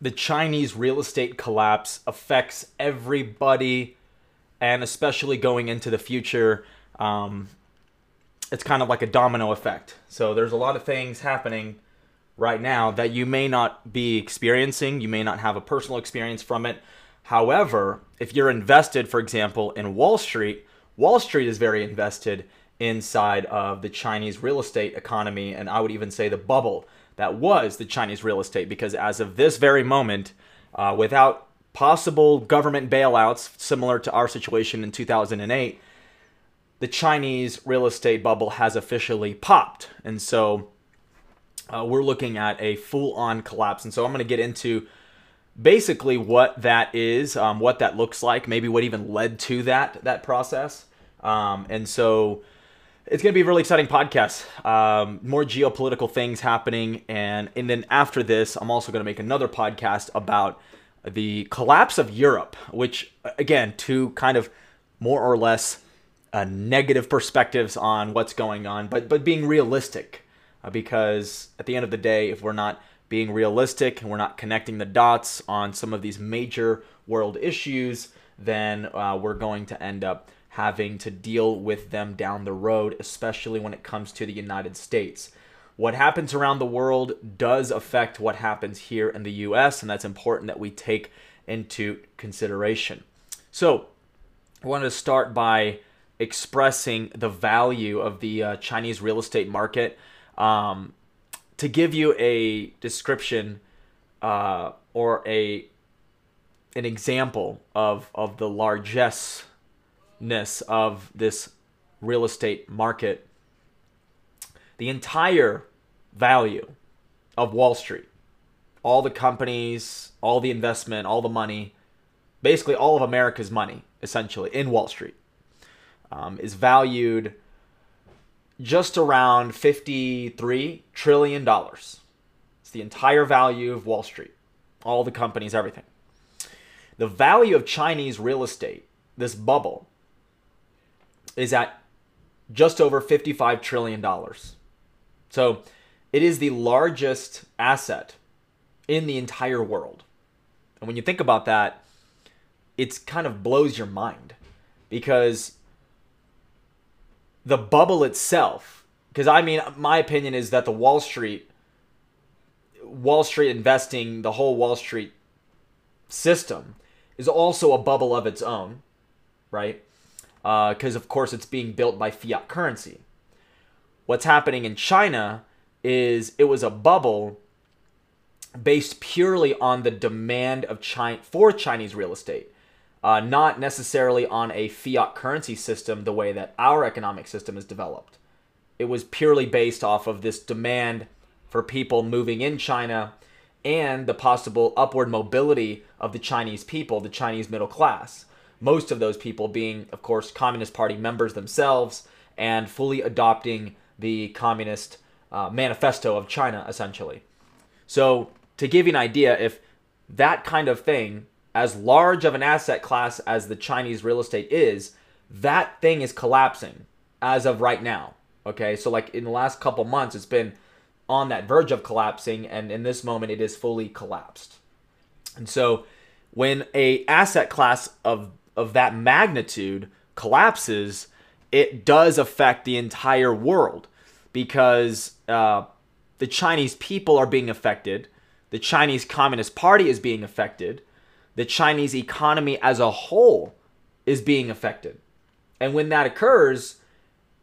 the Chinese real estate collapse affects everybody, and especially going into the future, um, it's kind of like a domino effect. So there's a lot of things happening right now that you may not be experiencing. You may not have a personal experience from it. However, if you're invested, for example, in Wall Street, Wall Street is very invested inside of the Chinese real estate economy, and I would even say the bubble that was the Chinese real estate, because as of this very moment, uh, without possible government bailouts similar to our situation in 2008, the Chinese real estate bubble has officially popped. And so uh, we're looking at a full on collapse. And so I'm going to get into basically what that is, um, what that looks like, maybe what even led to that that process. Um, and so it's going to be a really exciting podcast. Um, more geopolitical things happening, and and then after this, I'm also going to make another podcast about the collapse of Europe, which again, two kind of more or less uh, negative perspectives on what's going on, but but being realistic, uh, because at the end of the day, if we're not being realistic and we're not connecting the dots on some of these major world issues, then uh, we're going to end up having to deal with them down the road, especially when it comes to the United States. What happens around the world does affect what happens here in the US, and that's important that we take into consideration. So, I wanted to start by expressing the value of the uh, Chinese real estate market. Um, to give you a description uh, or a an example of of the largesse ness of this real estate market, the entire value of Wall Street, all the companies, all the investment, all the money, basically all of America's money, essentially, in Wall Street, um, is valued just around $53 trillion. It's the entire value of Wall Street, all the companies, everything. The value of Chinese real estate, this bubble, is at just over $55 trillion. So it is the largest asset in the entire world. And when you think about that, it kind of blows your mind because the bubble itself, because I mean, my opinion is that the Wall Street, Wall Street investing, the whole Wall Street system is also a bubble of its own, right? Because uh, of course it's being built by fiat currency. What's happening in China is it was a bubble based purely on the demand of China for Chinese real estate, uh, not necessarily on a fiat currency system the way that our economic system is developed. It was purely based off of this demand for people moving in China and the possible upward mobility of the Chinese people, the Chinese middle class most of those people being, of course, Communist Party members themselves and fully adopting the Communist uh, Manifesto of China, essentially. So, to give you an idea, if that kind of thing, as large of an asset class as the Chinese real estate is, that thing is collapsing as of right now. Okay, so like in the last couple months, it's been on that verge of collapsing, and in this moment, it is fully collapsed. And so, when a asset class of of that magnitude collapses, it does affect the entire world because uh, the Chinese people are being affected, the Chinese Communist Party is being affected, the Chinese economy as a whole is being affected. And when that occurs,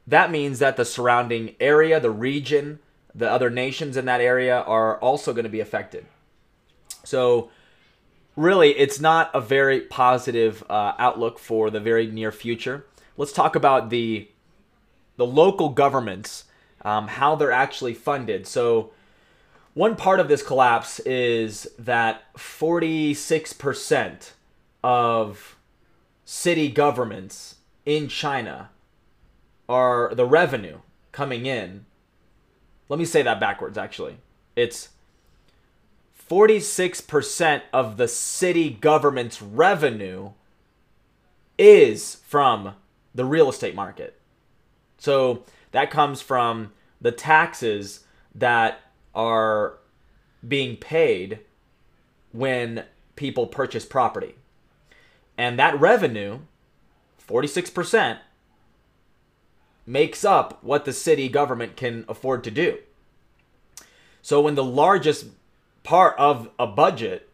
that means that the surrounding area, the region, the other nations in that area are also going to be affected. So, really, it's not a very positive uh, outlook for the very near future. Let's talk about the the local governments, um, how they're actually funded. So, one part of this collapse is that 46% of city governments in China are the revenue coming in. Let me say that backwards, actually. It's 46% of the city government's revenue is from the real estate market. So that comes from the taxes that are being paid when people purchase property. And that revenue, 46%, makes up what the city government can afford to do. So when the largest part of a budget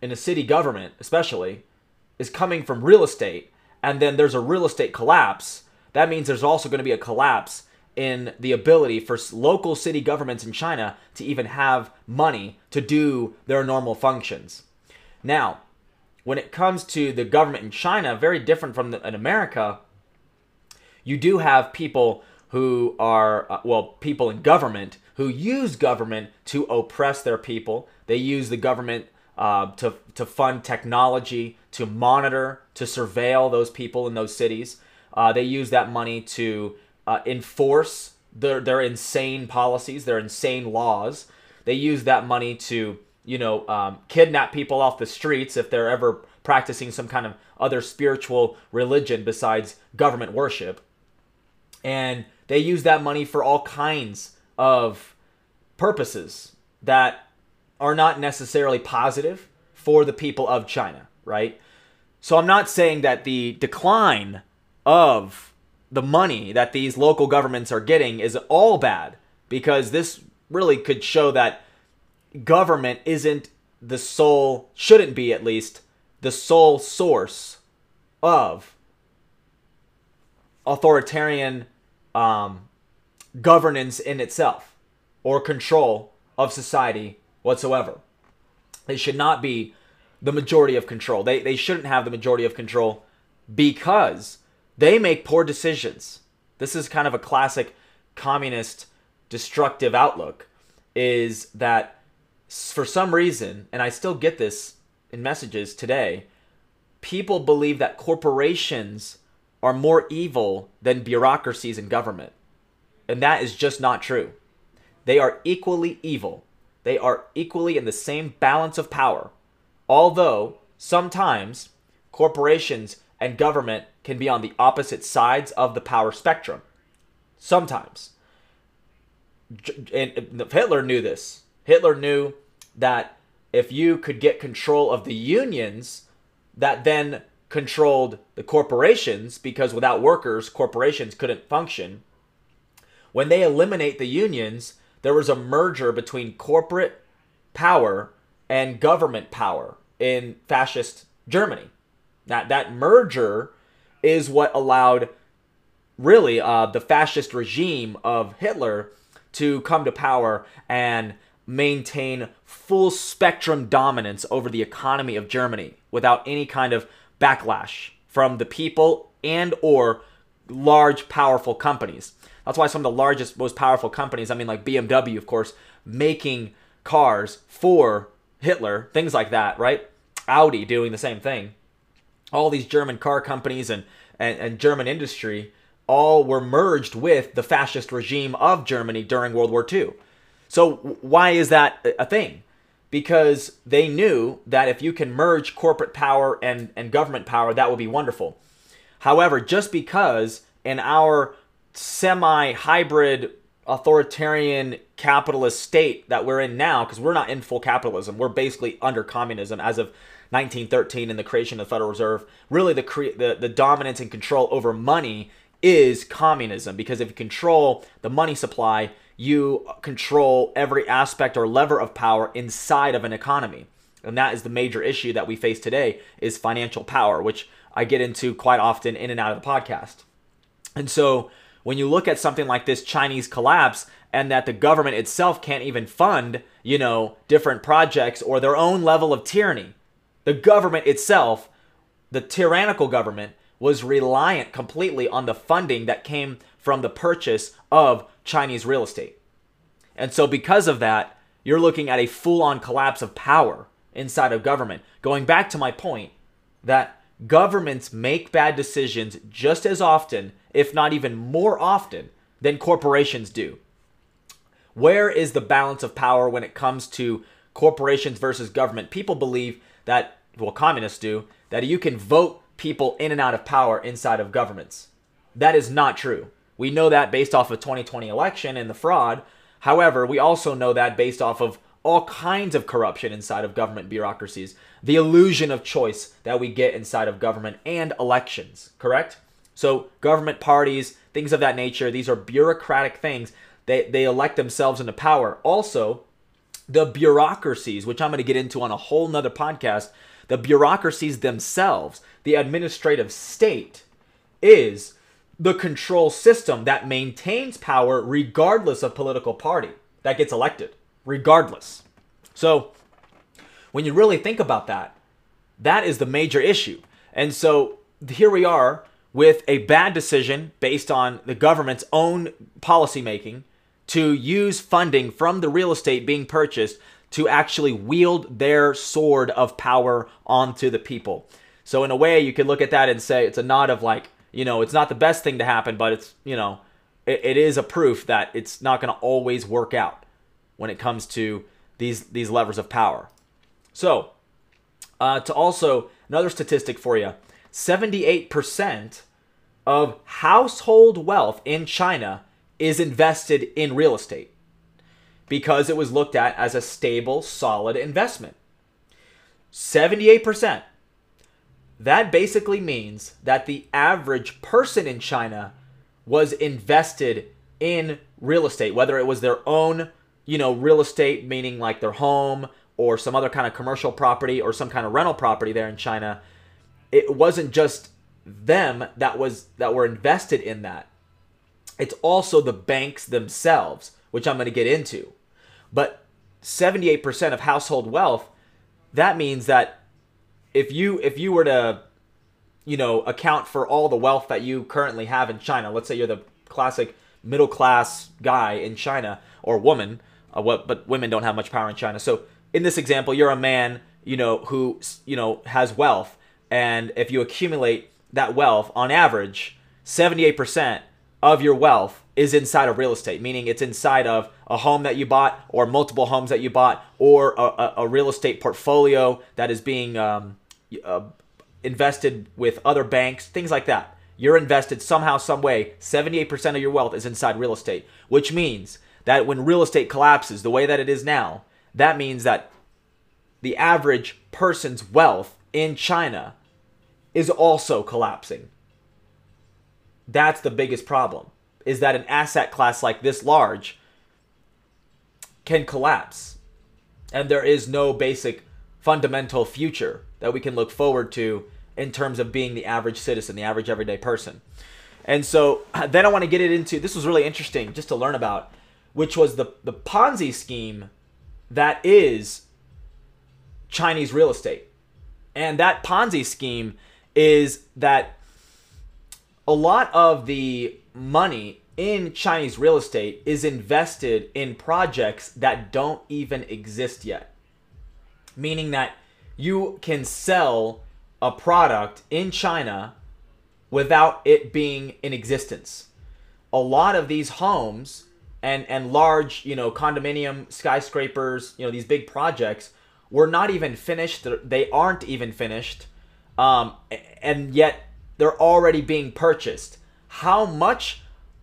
in a city government, especially, is coming from real estate, and then there's a real estate collapse, that means there's also going to be a collapse in the ability for local city governments in China to even have money to do their normal functions. Now, when it comes to the government in China, very different from the, in America, you do have people who are, uh, well, people in government who use government to oppress their people. They use the government uh, to, to fund technology, to monitor, to surveil those people in those cities. Uh, they use that money to uh, enforce their, their insane policies, their insane laws. They use that money to, you know, um, kidnap people off the streets if they're ever practicing some kind of other spiritual religion besides government worship. And they use that money for all kinds of purposes that are not necessarily positive for the people of China, right? So I'm not saying that the decline of the money that these local governments are getting is all bad because this really could show that government isn't the sole, shouldn't be at least, the sole source of authoritarian um, governance in itself or control of society whatsoever. They should not be the majority of control. They, they shouldn't have the majority of control because they make poor decisions. This is kind of a classic communist destructive outlook is that for some reason, and I still get this in messages today, people believe that corporations are more evil than bureaucracies and government. And that is just not true. They are equally evil. They are equally in the same balance of power. Although sometimes corporations and government can be on the opposite sides of the power spectrum. Sometimes. And Hitler knew this. Hitler knew that if you could get control of the unions, that then controlled the corporations because without workers, corporations couldn't function. When they eliminate the unions, there was a merger between corporate power and government power in fascist Germany. That that merger is what allowed really uh, the fascist regime of Hitler to come to power and maintain full spectrum dominance over the economy of Germany without any kind of backlash from the people and or large powerful companies. That's why some of the largest most powerful companies, I mean like BMW of course, making cars for Hitler, things like that, right? Audi doing the same thing. All these German car companies and, and, and German industry all were merged with the fascist regime of Germany during World War II. So why is that a thing? because they knew that if you can merge corporate power and, and government power, that would be wonderful. However, just because in our semi hybrid authoritarian capitalist state that we're in now, because we're not in full capitalism, we're basically under communism as of 1913 and the creation of the Federal Reserve. Really, the, cre- the, the dominance and control over money is communism because if you control the money supply, you control every aspect or lever of power inside of an economy. And that is the major issue that we face today is financial power, which I get into quite often in and out of the podcast. And so when you look at something like this Chinese collapse and that the government itself can't even fund, you know, different projects or their own level of tyranny. The government itself, the tyrannical government was reliant completely on the funding that came from the purchase of Chinese real estate. And so, because of that, you're looking at a full on collapse of power inside of government. Going back to my point that governments make bad decisions just as often, if not even more often, than corporations do. Where is the balance of power when it comes to corporations versus government? People believe that, well, communists do, that you can vote people in and out of power inside of governments. That is not true. We know that based off of 2020 election and the fraud. However, we also know that based off of all kinds of corruption inside of government bureaucracies, the illusion of choice that we get inside of government and elections, correct? So, government parties, things of that nature, these are bureaucratic things. They, they elect themselves into power. Also, the bureaucracies, which I'm going to get into on a whole nother podcast, the bureaucracies themselves, the administrative state, is the control system that maintains power regardless of political party that gets elected, regardless. So, when you really think about that, that is the major issue. And so, here we are with a bad decision based on the government's own policymaking to use funding from the real estate being purchased to actually wield their sword of power onto the people. So in a way, you could look at that and say it's a nod of like, you know, it's not the best thing to happen, but it's, you know, it, it is a proof that it's not going to always work out when it comes to these these levers of power. So, uh, to also another statistic for you, 78% of household wealth in China is invested in real estate because it was looked at as a stable, solid investment. 78%. That basically means that the average person in China was invested in real estate, whether it was their own, you know, real estate, meaning like their home or some other kind of commercial property or some kind of rental property there in China. It wasn't just them that was that were invested in that it's also the banks themselves, which I'm going to get into. But 78% of household wealth, that means that if you if you were to you know account for all the wealth that you currently have in China, let's say you're the classic middle class guy in China or woman, uh, what but women don't have much power in China. So in this example, you're a man, you know, who you know has wealth, and if you accumulate that wealth on average, 78% of your wealth is inside of real estate, meaning it's inside of a home that you bought or multiple homes that you bought or a, a, a real estate portfolio that is being um, uh, invested with other banks, things like that. You're invested somehow, some way. 78% of your wealth is inside real estate, which means that when real estate collapses the way that it is now, that means that the average person's wealth in China is also collapsing. That's the biggest problem. Is that an asset class like this large can collapse. And there is no basic fundamental future that we can look forward to in terms of being the average citizen, the average everyday person. And so then I want to get it into this was really interesting just to learn about, which was the, the Ponzi scheme that is Chinese real estate. And that Ponzi scheme is that a lot of the money in Chinese real estate is invested in projects that don't even exist yet. Meaning that you can sell a product in China without it being in existence. A lot of these homes and and large, you know, condominium skyscrapers, you know, these big projects were not even finished. They aren't even finished. Um, and yet they're already being purchased. How much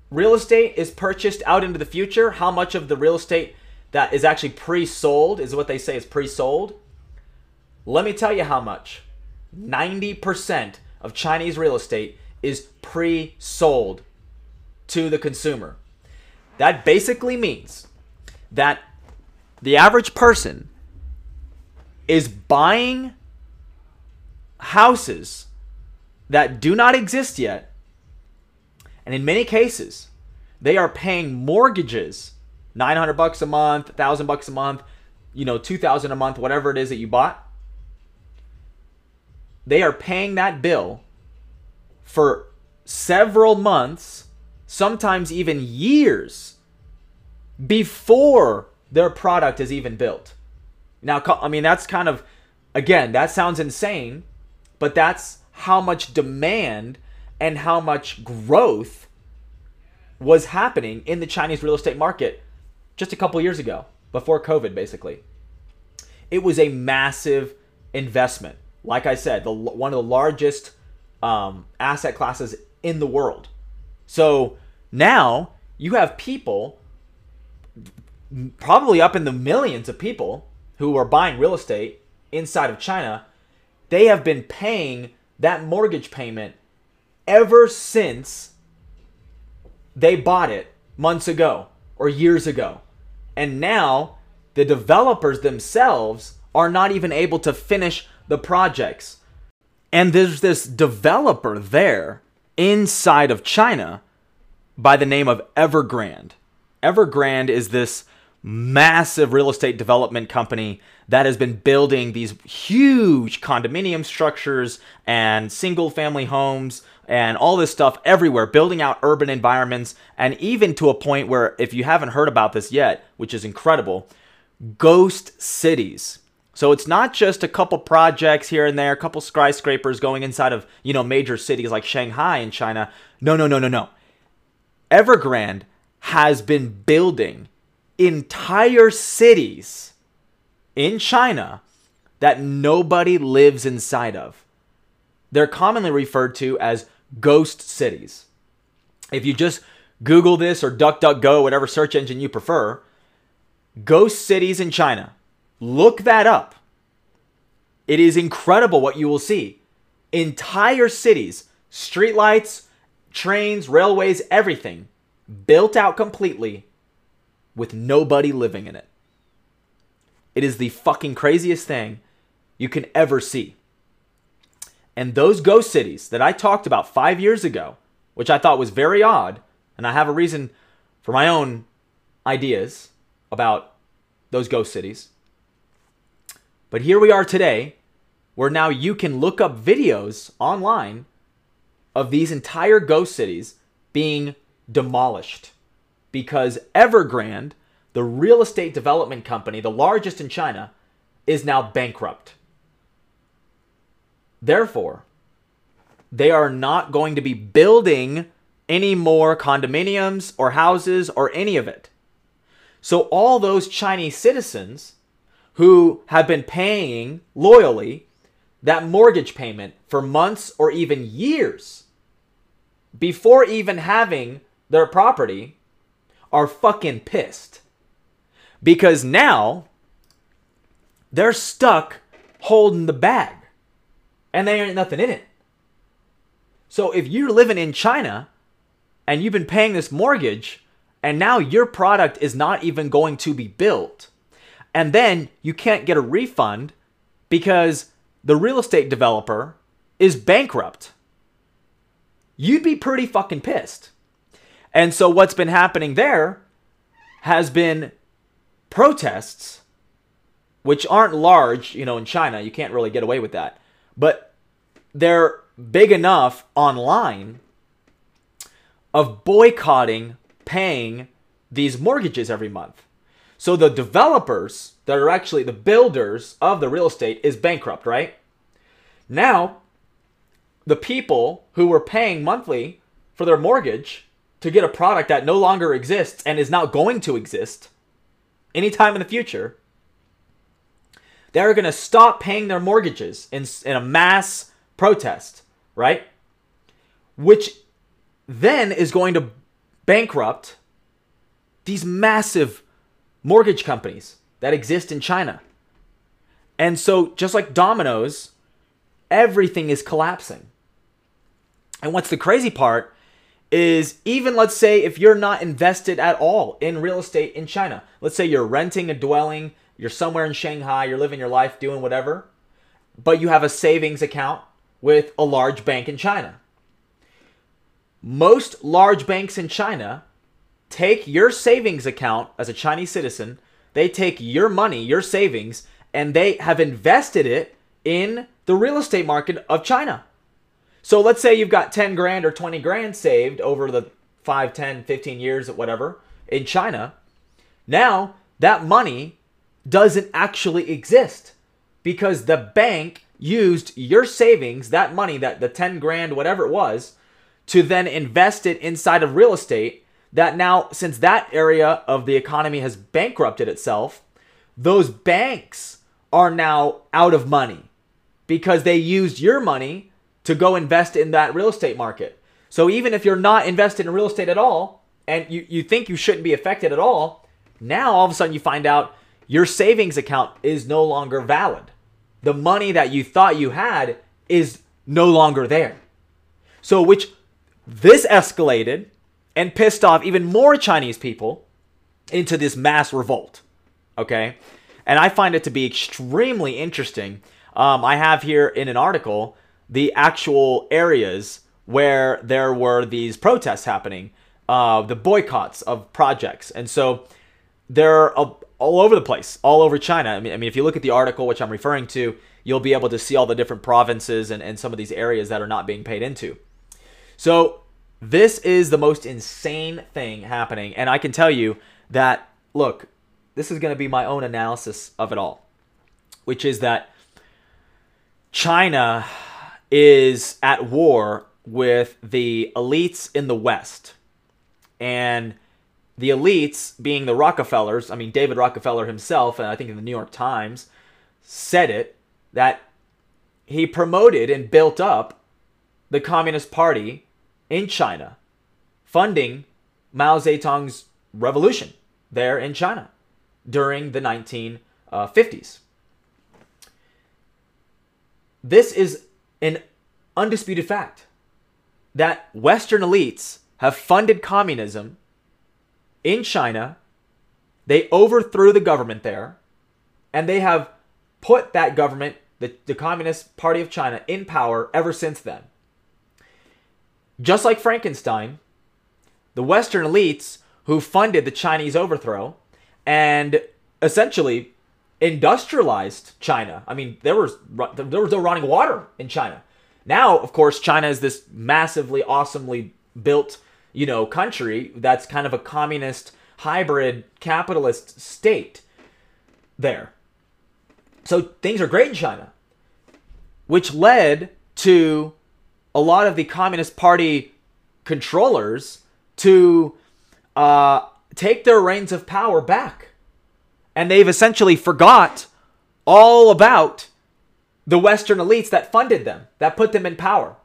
real estate is purchased out into the future? How much of the real estate that is actually pre sold is what they say is pre sold? Let me tell you how much 90% of Chinese real estate is pre sold to the consumer. That basically means that the average person is buying houses that do not exist yet. And in many cases, they are paying mortgages 900 bucks a month, 1000 bucks a month, you know, 2000 a month, whatever it is that you bought. They are paying that bill for several months, sometimes even years before their product is even built. Now, I mean, that's kind of, again, that sounds insane, but that's how much demand and how much growth was happening in the Chinese real estate market just a couple years ago, before COVID, basically. It was a massive investment. Like I said, the, one of the largest um, asset classes in the world. So now you have people probably up in the millions of people who are buying real estate inside of China, they have been paying that mortgage payment ever since they bought it months ago or years ago. And now the developers themselves are not even able to finish the projects. And there's this developer there inside of China by the name of Evergrande. Evergrande is this massive real estate development company that has been building these huge condominium structures and single family homes and all this stuff everywhere, building out urban environments, and even to a point where, if you haven't heard about this yet, which is incredible, ghost cities. So it's not just a couple projects here and there, a couple skyscrapers going inside of, you know, major cities like Shanghai in China. No, no, no, no, no. Evergrande has been building entire cities in China that nobody lives inside of. They're commonly referred to as ghost cities. If you just Google this or DuckDuckGo, whatever search engine you prefer, ghost cities in China, look that up. It is incredible what you will see. Entire cities, streetlights, trains, railways, everything built out completely with nobody living in it. It is the fucking craziest thing you can ever see. And those ghost cities that I talked about five years ago, which I thought was very odd, and I have a reason for my own ideas about those ghost cities. But here we are today, where now you can look up videos online of these entire ghost cities being demolished because Evergrande, the real estate development company, the largest in China, is now bankrupt. Therefore, they are not going to be building any more condominiums or houses or any of it. So, all those Chinese citizens who have been paying loyally that mortgage payment for months or even years before even having their property are fucking pissed. Because now they're stuck holding the bag and there ain't nothing in it. So if you're living in China and you've been paying this mortgage and now your product is not even going to be built, and then you can't get a refund because the real estate developer is bankrupt, you'd be pretty fucking pissed. And so what's been happening there has been protests, which aren't large, you know, in China. You can't really get away with that but they're big enough online of boycotting paying these mortgages every month. So the developers that are actually the builders of the real estate is bankrupt, right? Now, the people who were paying monthly for their mortgage to get a product that no longer exists and is not going to exist anytime in the future they're going to stop paying their mortgages in, in a mass protest, right? Which then is going to bankrupt these massive mortgage companies that exist in China. And so, just like dominoes, everything is collapsing. And what's the crazy part is even let's say if you're not invested at all in real estate in China, let's say you're renting a dwelling you're somewhere in Shanghai, you're living your life doing whatever, but you have a savings account with a large bank in China. Most large banks in China take your savings account as a Chinese citizen, they take your money, your savings, and they have invested it in the real estate market of China. So let's say you've got 10 grand or 20 grand saved over the 5, 10, 15 years, whatever, in China. Now, that money doesn't actually exist because the bank used your savings, that money, that the 10 grand, whatever it was, to then invest it inside of real estate. That now, since that area of the economy has bankrupted itself, those banks are now out of money because they used your money to go invest in that real estate market. So even if you're not invested in real estate at all and you, you think you shouldn't be affected at all, Now all of a sudden you find out your savings account is no longer valid. The money that you thought you had is no longer there. So, which this escalated and pissed off even more Chinese people into this mass revolt. Okay? And I find it to be extremely interesting. Um, I have here in an article the actual areas where there were these protests happening, uh, the boycotts of projects. And so they're all over the place, all over China. I mean, I mean, if you look at the article, which I'm referring to, you'll be able to see all the different provinces and, and some of these areas that are not being paid into. So this is the most insane thing happening. And I can tell you that, look, this is going to be my own analysis of it all, which is that China is at war with the elites in the West. And the elites, being the Rockefellers, I mean, David Rockefeller himself, and I think in the New York Times, said it that he promoted and built up the Communist Party in China, funding Mao Zedong's revolution there in China during the 1950s. Uh, this is an undisputed fact that Western elites have funded communism in China. They overthrew the government there, and they have put that government, the, the Communist Party of China, in power ever since then. Just like Frankenstein, the Western elites who funded the Chinese overthrow and essentially industrialized China. I mean, there was there was no running water in China. Now, of course, China is this massively, awesomely built, you know, country that's kind of a communist hybrid capitalist state there. So things are great in China, which led to a lot of the Communist Party controllers to uh, take their reins of power back. And they've essentially forgot all about the Western elites that funded them, that put them in power.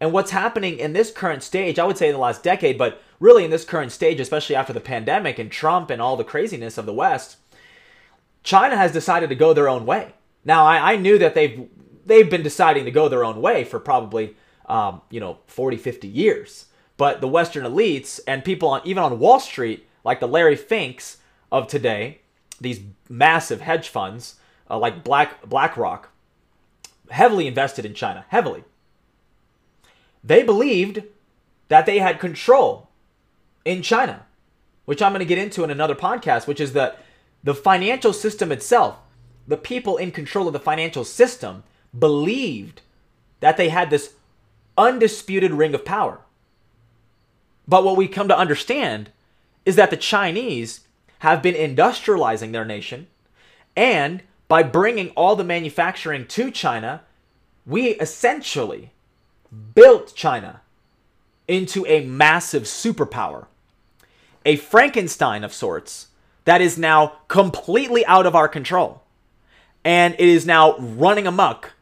And what's happening in this current stage, I would say in the last decade, but really in this current stage, especially after the pandemic and Trump and all the craziness of the West, China has decided to go their own way. Now, I, I knew that they've they've been deciding to go their own way for probably um, you know 40, 50 years. But the Western elites and people on even on Wall Street, like the Larry Finks of today, these massive hedge funds uh, like Black BlackRock, heavily invested in China, heavily. They believed that they had control in China, which I'm going to get into in another podcast, which is that the financial system itself, the people in control of the financial system, believed that they had this undisputed ring of power. But what we come to understand is that the Chinese have been industrializing their nation, and by bringing all the manufacturing to China, we essentially built China into a massive superpower, a Frankenstein of sorts that is now completely out of our control. And it is now running amok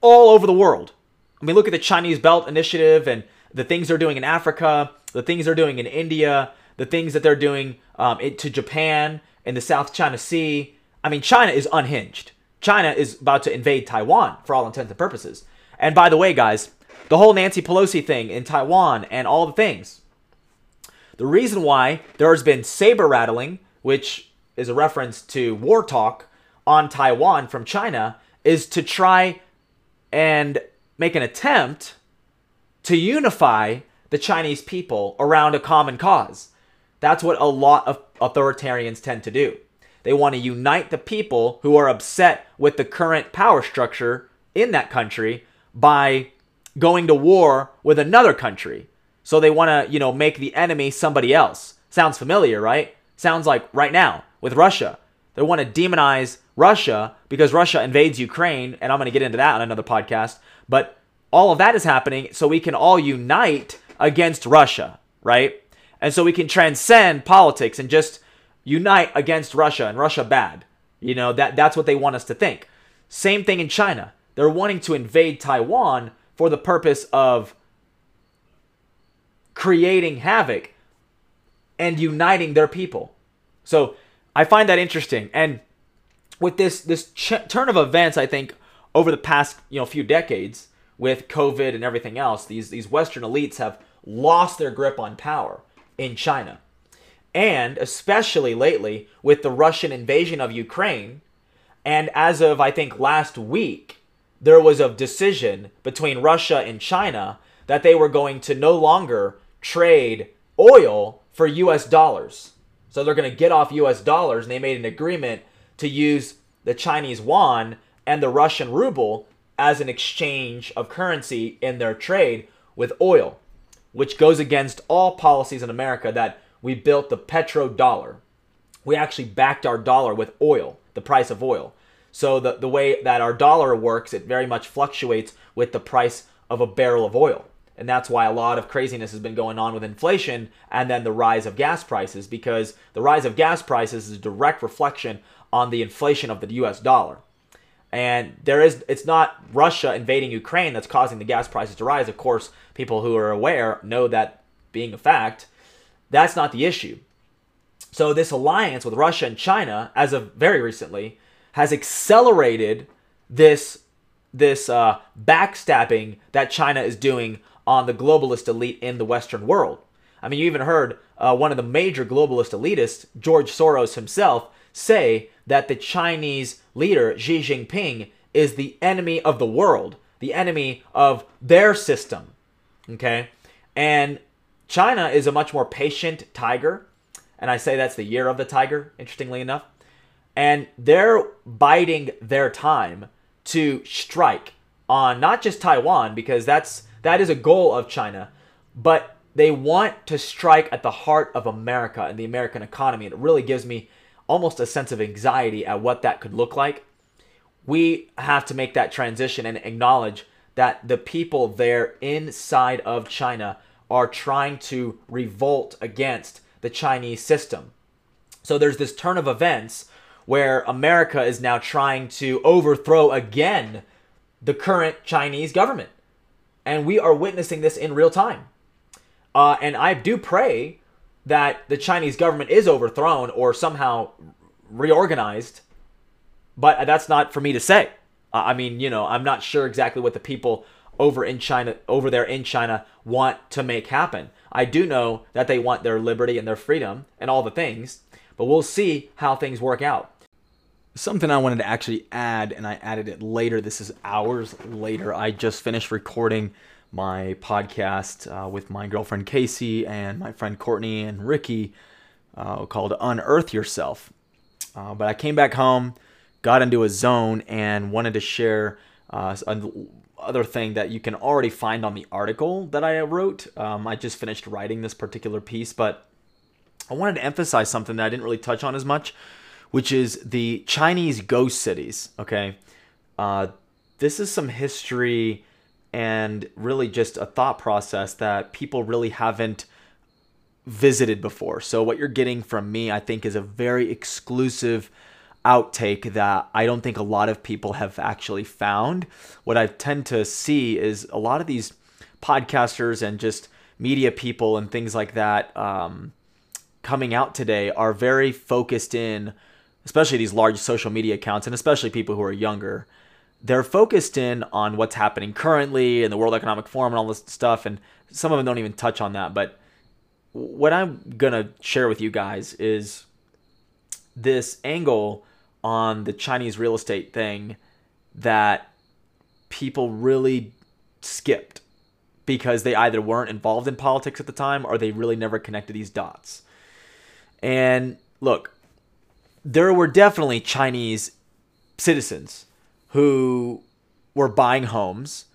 all over the world. I mean, look at the Chinese Belt Initiative and the things they're doing in Africa, the things they're doing in India, the things that they're doing um, to Japan and the South China Sea. I mean, China is unhinged. China is about to invade Taiwan for all intents and purposes. And by the way, guys, the whole Nancy Pelosi thing in Taiwan and all the things. The reason why there has been saber rattling, which is a reference to war talk on Taiwan from China, is to try and make an attempt to unify the Chinese people around a common cause. That's what a lot of authoritarians tend to do. They want to unite the people who are upset with the current power structure in that country by going to war with another country. So they want to, you know, make the enemy somebody else. Sounds familiar, right? Sounds like right now with Russia. They want to demonize Russia because Russia invades Ukraine, and I'm going to get into that on another podcast. But all of that is happening so we can all unite against Russia, right? And so we can transcend politics and just unite against Russia and Russia bad. You know, that that's what they want us to think. Same thing in China. They're wanting to invade Taiwan for the purpose of creating havoc and uniting their people. So I find that interesting. And with this this ch- turn of events, I think over the past you know few decades with COVID and everything else, these these Western elites have lost their grip on power in China. And especially lately with the Russian invasion of Ukraine, and as of I think last week, there was a decision between Russia and China that they were going to no longer trade oil for US dollars. So they're going to get off US dollars and they made an agreement to use the Chinese yuan and the Russian ruble as an exchange of currency in their trade with oil, which goes against all policies in America that we built the petrodollar. We actually backed our dollar with oil, the price of oil. So the, the way that our dollar works, it very much fluctuates with the price of a barrel of oil. And that's why a lot of craziness has been going on with inflation and then the rise of gas prices, because the rise of gas prices is a direct reflection on the inflation of the US dollar. And there is it's not Russia invading Ukraine that's causing the gas prices to rise. Of course, people who are aware know that being a fact, that's not the issue. So this alliance with Russia and China, as of very recently, has accelerated this this uh, backstabbing that China is doing on the globalist elite in the Western world. I mean, you even heard uh, one of the major globalist elitists, George Soros himself, say that the Chinese leader, Xi Jinping, is the enemy of the world, the enemy of their system. Okay? And China is a much more patient tiger. And I say that's the year of the tiger, interestingly enough. And they're biding their time to strike on not just Taiwan, because that's that is a goal of China, but they want to strike at the heart of America and the American economy. And it really gives me almost a sense of anxiety at what that could look like. We have to make that transition and acknowledge that the people there inside of China are trying to revolt against the Chinese system. So there's this turn of events where America is now trying to overthrow again the current Chinese government. And we are witnessing this in real time. Uh, and I do pray that the Chinese government is overthrown or somehow reorganized, but that's not for me to say. I mean, you know, I'm not sure exactly what the people over in China, over there in China, want to make happen. I do know that they want their liberty and their freedom and all the things, but we'll see how things work out. Something I wanted to actually add, and I added it later. This is hours later. I just finished recording my podcast uh, with my girlfriend Casey and my friend Courtney and Ricky uh, called Unearth Yourself. Uh, but I came back home, got into a zone, and wanted to share uh, another thing that you can already find on the article that I wrote. Um, I just finished writing this particular piece, but I wanted to emphasize something that I didn't really touch on as much, which is the Chinese ghost cities. Okay. Uh, this is some history and really just a thought process that people really haven't visited before. So what you're getting from me, I think, is a very exclusive outtake that I don't think a lot of people have actually found. What I tend to see is a lot of these podcasters and just media people and things like that um, coming out today are very focused in, especially these large social media accounts, and especially people who are younger they're focused in on what's happening currently in the World Economic Forum and all this stuff, and some of them don't even touch on that. But what I'm gonna share with you guys is this angle on the Chinese real estate thing that people really skipped because they either weren't involved in politics at the time or they really never connected these dots. And look, there were definitely Chinese citizens who were buying homes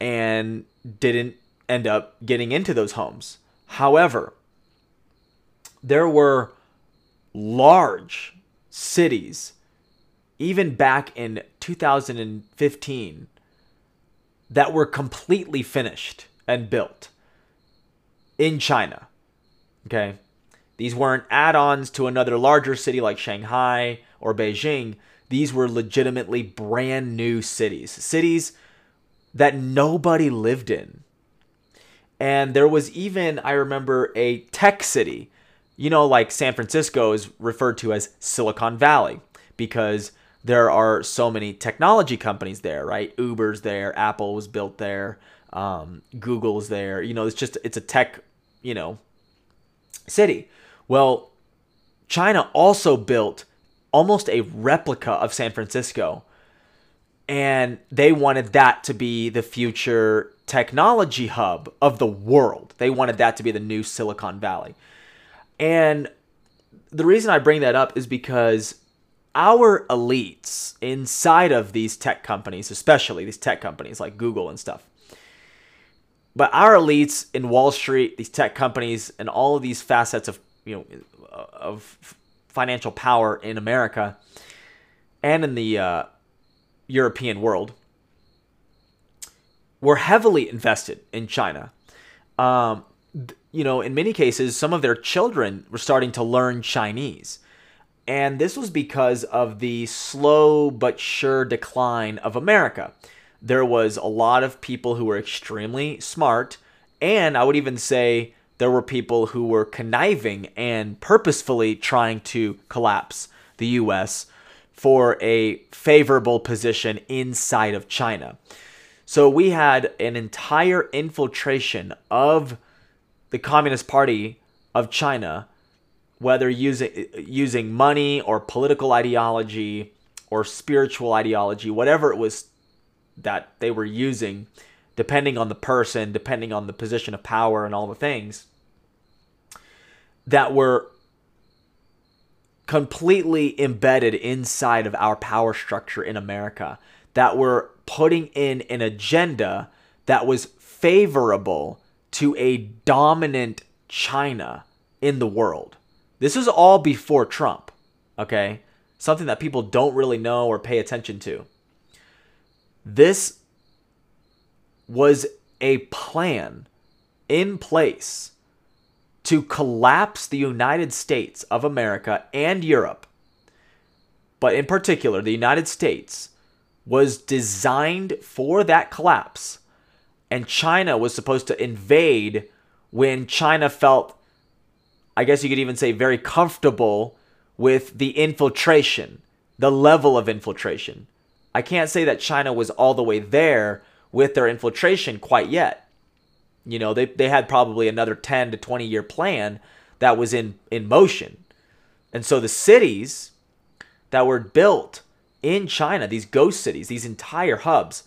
and didn't end up getting into those homes. However, there were large cities, even back in 2015, that were completely finished and built in China. Okay. These weren't add ons to another larger city like Shanghai or Beijing these were legitimately brand new cities, cities that nobody lived in. And there was even, I remember, a tech city you know, like San Francisco is referred to as Silicon Valley because there are so many technology companies there, right? Uber's there, Apple was built there, um, Google's there. You know, it's just it's a tech, you know, city. Well, China also built almost a replica of San Francisco. And they wanted that to be the future technology hub of the world. They wanted that to be the new Silicon Valley. And the reason I bring that up is because our elites inside of these tech companies, especially these tech companies like Google and stuff, but our elites in Wall Street, these tech companies, and all of these facets of you know of financial power in America and in the uh, European world were heavily invested in China. Um, you know, in many cases, some of their children were starting to learn Chinese. And this was because of the slow but sure decline of America. There was a lot of people who were extremely smart, and I would even say there were people who were conniving and purposefully trying to collapse the US for a favorable position inside of China. So we had an entire infiltration of the Communist Party of China, whether using using money or political ideology or spiritual ideology, whatever it was that they were using, depending on the person, depending on the position of power and all the things, that were completely embedded inside of our power structure in America, that were putting in an agenda that was favorable to a dominant China in the world. This is all before Trump, okay? Something that people don't really know or pay attention to. This was a plan in place to collapse the United States of America and Europe. But in particular, the United States was designed for that collapse and China was supposed to invade when China felt, I guess you could even say, very comfortable with the infiltration, the level of infiltration. I can't say that China was all the way there with their infiltration quite yet. You know, they, they had probably another 10 to 20 year plan that was in, in motion. And so the cities that were built in China, these ghost cities, these entire hubs,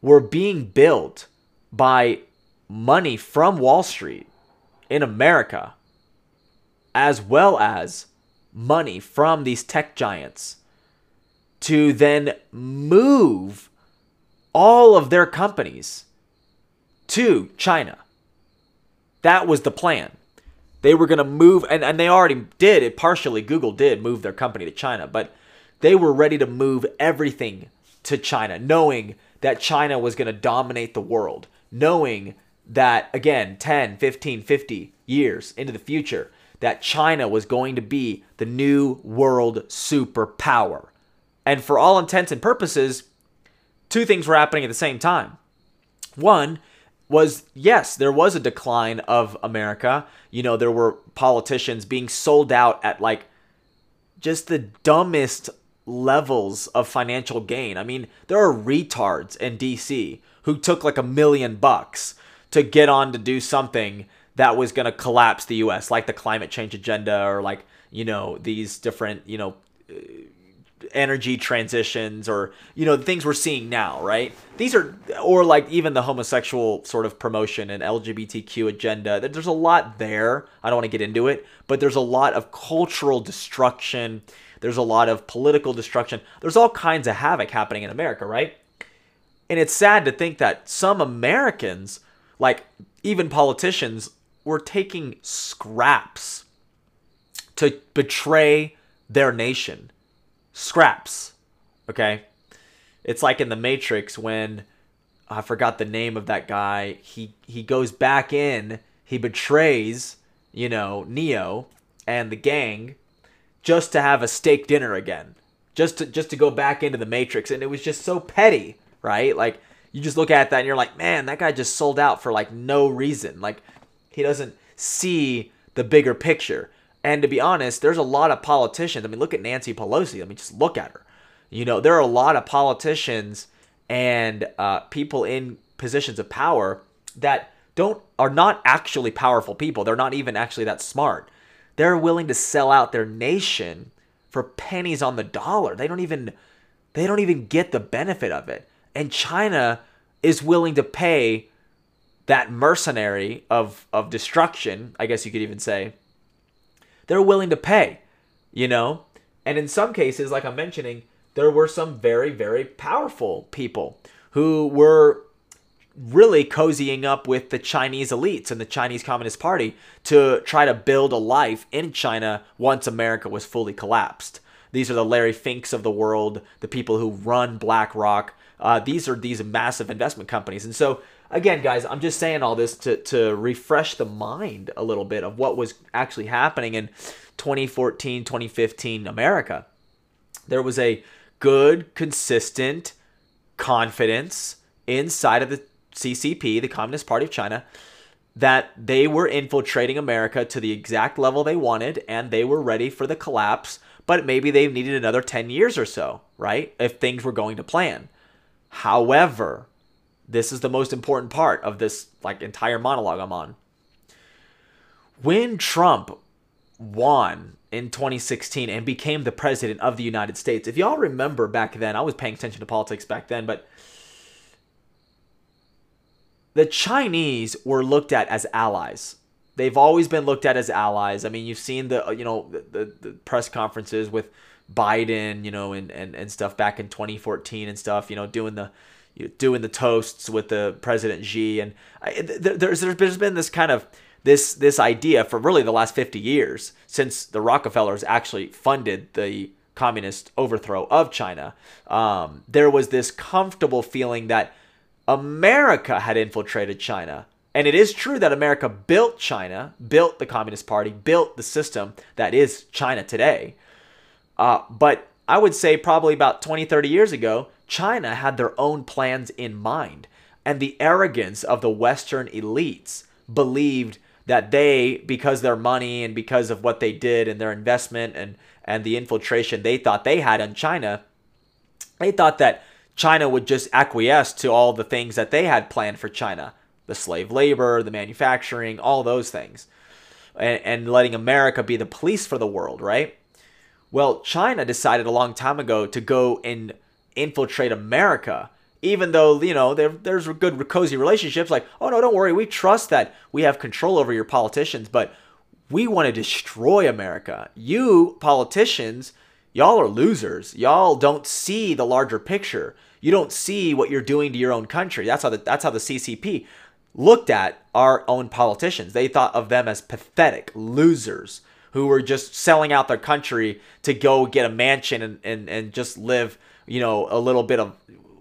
were being built by money from Wall Street in America, as well as money from these tech giants to then move all of their companies to China. That was the plan. They were going to move, and, and they already did it partially. Google did move their company to China, but they were ready to move everything to China, knowing that China was going to dominate the world, knowing that, again, 10, 15, 50 years into the future, that China was going to be the new world superpower. And for all intents and purposes, two things were happening at the same time. One was yes, there was a decline of America. You know, there were politicians being sold out at like just the dumbest levels of financial gain. I mean, there are retards in DC who took like a million bucks to get on to do something that was going to collapse the US, like the climate change agenda or like, you know, these different, you know, energy transitions or you know the things we're seeing now right these are or like even the homosexual sort of promotion and lgbtq agenda there's a lot there i don't want to get into it but there's a lot of cultural destruction there's a lot of political destruction. There's all kinds of havoc happening in America, right? And it's sad to think that some Americans, like even politicians, were taking scraps to betray their nation. Scraps. Okay? It's like in the Matrix when I forgot the name of that guy. He he goes back in, he betrays, you know, Neo and the gang just to have a steak dinner again, just to just to go back into the Matrix, and it was just so petty, right? Like you just look at that and you're like, man, that guy just sold out for like no reason. Like he doesn't see the bigger picture. And to be honest, there's a lot of politicians. I mean, look at Nancy Pelosi. I mean, just look at her. You know, there are a lot of politicians and uh, people in positions of power that don't are not actually powerful people. They're not even actually that smart. They're willing to sell out their nation for pennies on the dollar. They don't even they don't even get the benefit of it. And China is willing to pay that mercenary of of destruction, I guess you could even say. They're willing to pay, you know? And in some cases, like I'm mentioning, there were some very, very powerful people who were really cozying up with the Chinese elites and the Chinese Communist Party to try to build a life in China once America was fully collapsed. These are the Larry Finks of the world, the people who run BlackRock. Uh, these are these massive investment companies. And so, again, guys, I'm just saying all this to, to refresh the mind a little bit of what was actually happening in 2014, 2015 America. There was a good, consistent confidence inside of the CCP, the Communist Party of China, that they were infiltrating America to the exact level they wanted and they were ready for the collapse, but maybe they needed another 10 years or so, right? If things were going to plan. However, this is the most important part of this like entire monologue I'm on. When Trump won in 2016 and became the president of the United States. If y'all remember back then, I was paying attention to politics back then, but the Chinese were looked at as allies. They've always been looked at as allies. I mean, you've seen the uh, you know the, the, the press conferences with Biden, you know, and, and, and stuff back in 2014 and stuff, you know, doing the you know, doing the toasts with the President Xi, and I, there's there's been this kind of this this idea for really the last 50 years since the Rockefellers actually funded the communist overthrow of China. Um, there was this comfortable feeling that America had infiltrated China. And it is true that America built China, built the Communist Party, built the system that is China today. Uh, but I would say probably about 20, 30 years ago, China had their own plans in mind. And the arrogance of the Western elites believed that they, because their money and because of what they did and their investment and, and the infiltration they thought they had in China, they thought that China would just acquiesce to all the things that they had planned for China the slave labor, the manufacturing, all those things, and, and letting America be the police for the world, right? Well, China decided a long time ago to go and infiltrate America even though you know there, there's good cozy relationships like oh no don't worry we trust that we have control over your politicians but we want to destroy america. You politicians y'all are losers. Y'all don't see the larger picture. You don't see what you're doing to your own country. That's how the, that's how the ccp looked at our own politicians. They thought of them as pathetic losers who were just selling out their country to go get a mansion and, and, and just live you know a little bit of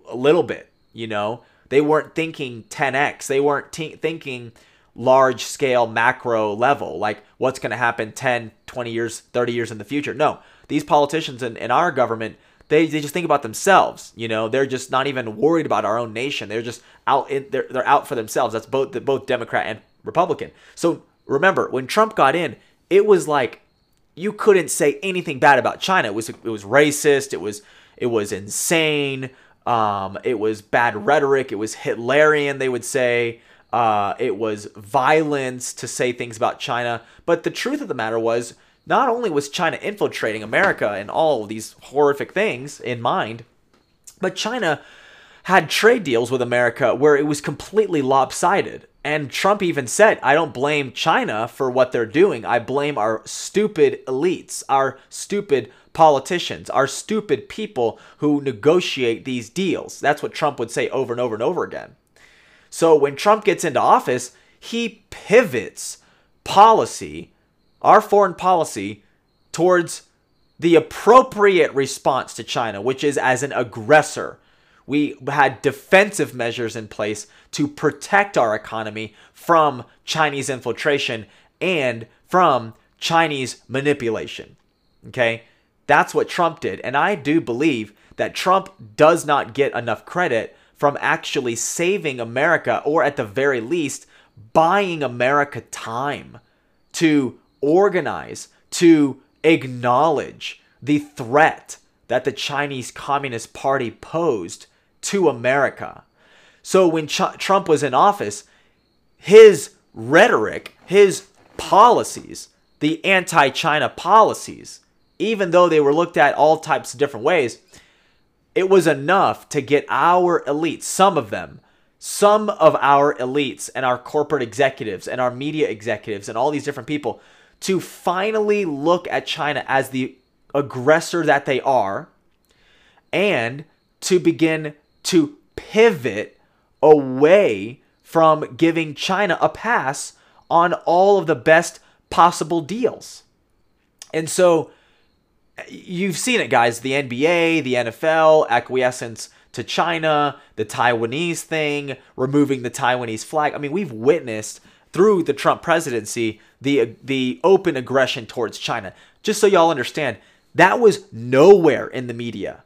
a little bit, you know. They weren't thinking 10x. They weren't t- thinking large scale macro level, like what's going to happen 10, 20 years, 30 years in the future. No, these politicians in, in our government, they, they just think about themselves. You know, they're just not even worried about our own nation. They're just out in, they're, they're out for themselves. That's both both Democrat and Republican. So remember, when Trump got in, it was like you couldn't say anything bad about China. It was it was racist. It was it was insane. Um, it was bad rhetoric. It was Hitlerian, they would say. Uh, it was violence to say things about China. But the truth of the matter was, not only was China infiltrating America and all these horrific things in mind, but China had trade deals with America where it was completely lopsided. And Trump even said, I don't blame China for what they're doing. I blame our stupid elites, our stupid politicians, are stupid people who negotiate these deals. That's what Trump would say over and over and over again. So when Trump gets into office, he pivots policy, our foreign policy, towards the appropriate response to China, which is as an aggressor. We had defensive measures in place to protect our economy from Chinese infiltration and from Chinese manipulation. Okay? That's what Trump did. And I do believe that Trump does not get enough credit from actually saving America, or at the very least, buying America time to organize, to acknowledge the threat that the Chinese Communist Party posed to America. So when Ch- Trump was in office, his rhetoric, his policies, the anti China policies, even though they were looked at all types of different ways, it was enough to get our elites, some of them, some of our elites and our corporate executives and our media executives and all these different people to finally look at China as the aggressor that they are and to begin to pivot away from giving China a pass on all of the best possible deals. And so you've seen it, guys. The NBA, the NFL, acquiescence to China, the Taiwanese thing, removing the Taiwanese flag. I mean, we've witnessed through the Trump presidency the the open aggression towards China. Just so y'all understand, that was nowhere in the media.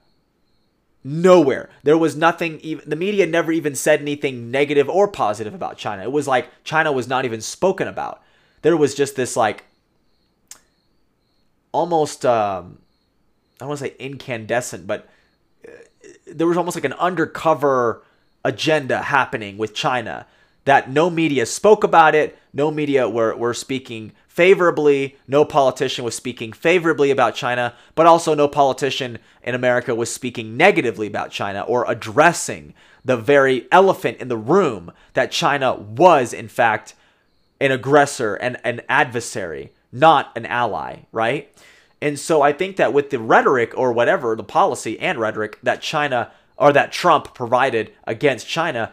Nowhere. There was nothing even the media never even said anything negative or positive about China. It was like China was not even spoken about. There was just this like almost um I don't want to say incandescent, but uh, there was almost like an undercover agenda happening with China that no media spoke about it. No media were, were speaking favorably. No politician was speaking favorably about China, but also no politician in America was speaking negatively about China or addressing the very elephant in the room that China was, in fact, an aggressor and an adversary, not an ally, right? And so I think that with the rhetoric or whatever, the policy and rhetoric that China or that Trump provided against China,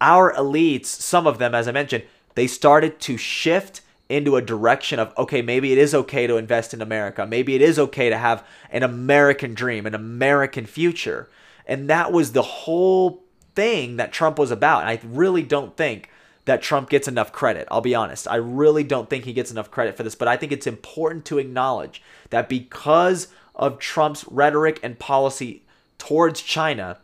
our elites, some of them, as I mentioned, they started to shift into a direction of okay, maybe it is okay to invest in America. Maybe it is okay to have an American dream, an American future. And that was the whole thing that Trump was about. And I really don't think that Trump gets enough credit. I'll be honest. I really don't think he gets enough credit for this, but I think it's important to acknowledge that because of Trump's rhetoric and policy towards China,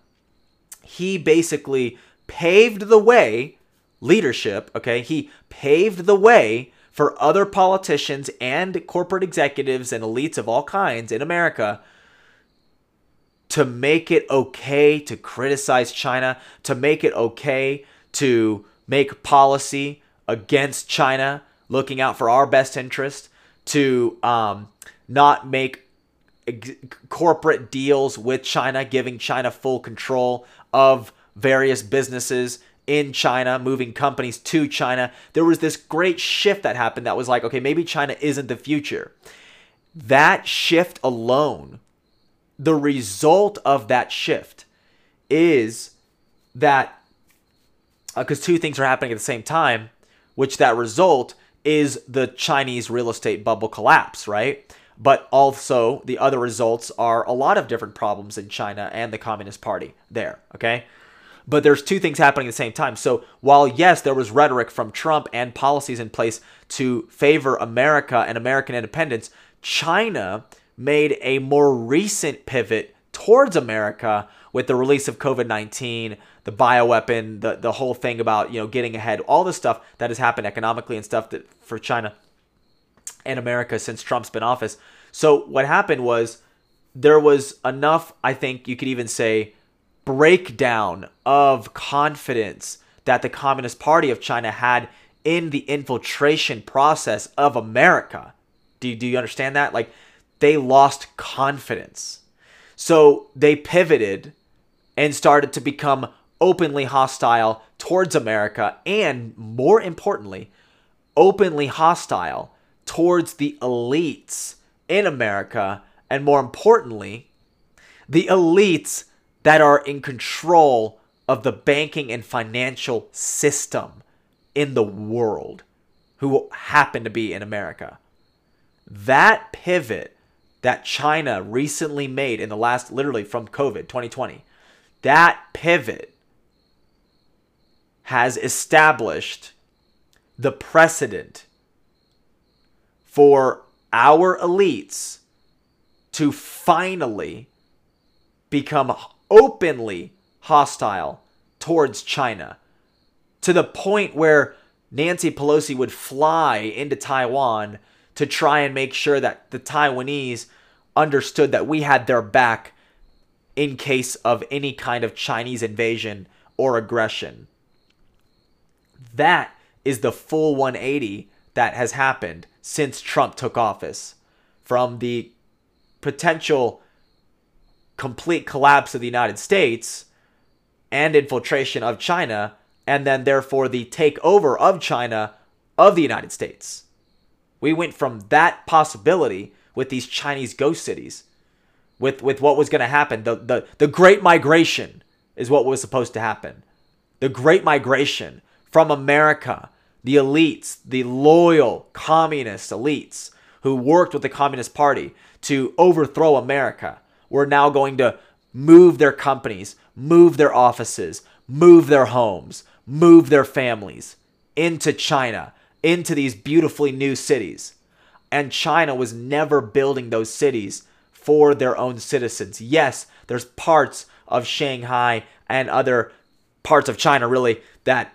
he basically paved the way, leadership, okay? He paved the way for other politicians and corporate executives and elites of all kinds in America to make it okay to criticize China, to make it okay to make policy against China, looking out for our best interest, to um, not make ex- corporate deals with China, giving China full control of various businesses in China, moving companies to China. There was this great shift that happened that was like, okay, maybe China isn't the future. That shift alone, the result of that shift is that because uh, two things are happening at the same time, which that result is the Chinese real estate bubble collapse, right? But also the other results are a lot of different problems in China and the Communist Party there, okay? But there's two things happening at the same time. So while yes, there was rhetoric from Trump and policies in place to favor America and American independence, China made a more recent pivot towards America with the release of COVID 19, the bioweapon, the, the whole thing about, you know, getting ahead, all the stuff that has happened economically and stuff that for China and America since Trump's been office. So what happened was there was enough, I think you could even say, breakdown of confidence that the Communist Party of China had in the infiltration process of America. Do you, do you understand that? Like they lost confidence. So they pivoted and started to become openly hostile towards America and, more importantly, openly hostile towards the elites in America, and more importantly, the elites that are in control of the banking and financial system in the world who happen to be in America. That pivot that China recently made in the last, literally from COVID 2020, that pivot has established the precedent for our elites to finally become openly hostile towards China to the point where Nancy Pelosi would fly into Taiwan to try and make sure that the Taiwanese understood that we had their back in case of any kind of Chinese invasion or aggression. That is the full 180 that has happened since Trump took office. From the potential complete collapse of the United States and infiltration of China, and then therefore the takeover of China of the United States. We went from that possibility with these Chinese ghost cities, with, with what was going to happen. The, the, the Great Migration is what was supposed to happen. The Great Migration from America, the elites, the loyal communist elites who worked with the Communist Party to overthrow America, were now going to move their companies, move their offices, move their homes, move their families into China, into these beautifully new cities. And China was never building those cities for their own citizens. Yes, there's parts of Shanghai and other parts of China really that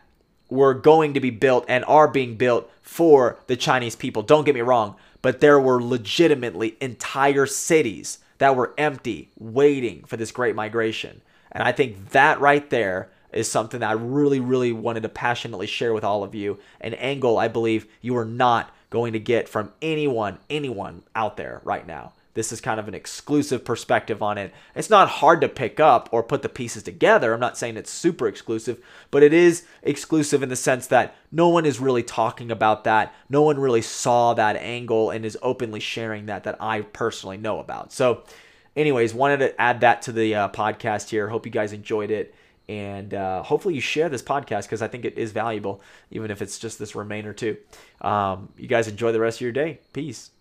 were going to be built and are being built for the Chinese people. Don't get me wrong, but there were legitimately entire cities that were empty, waiting for this great migration. And I think that right there is something that I really, really wanted to passionately share with all of you. An angle I believe you are not going to get from anyone, anyone out there right now. This is kind of an exclusive perspective on it. It's not hard to pick up or put the pieces together. I'm not saying it's super exclusive, but it is exclusive in the sense that no one is really talking about that. No one really saw that angle and is openly sharing that that I personally know about. So, anyways, wanted to add that to the uh, podcast here. Hope you guys enjoyed it. And uh, hopefully you share this podcast because I think it is valuable, even if it's just this remainder too. Um, you guys enjoy the rest of your day. Peace.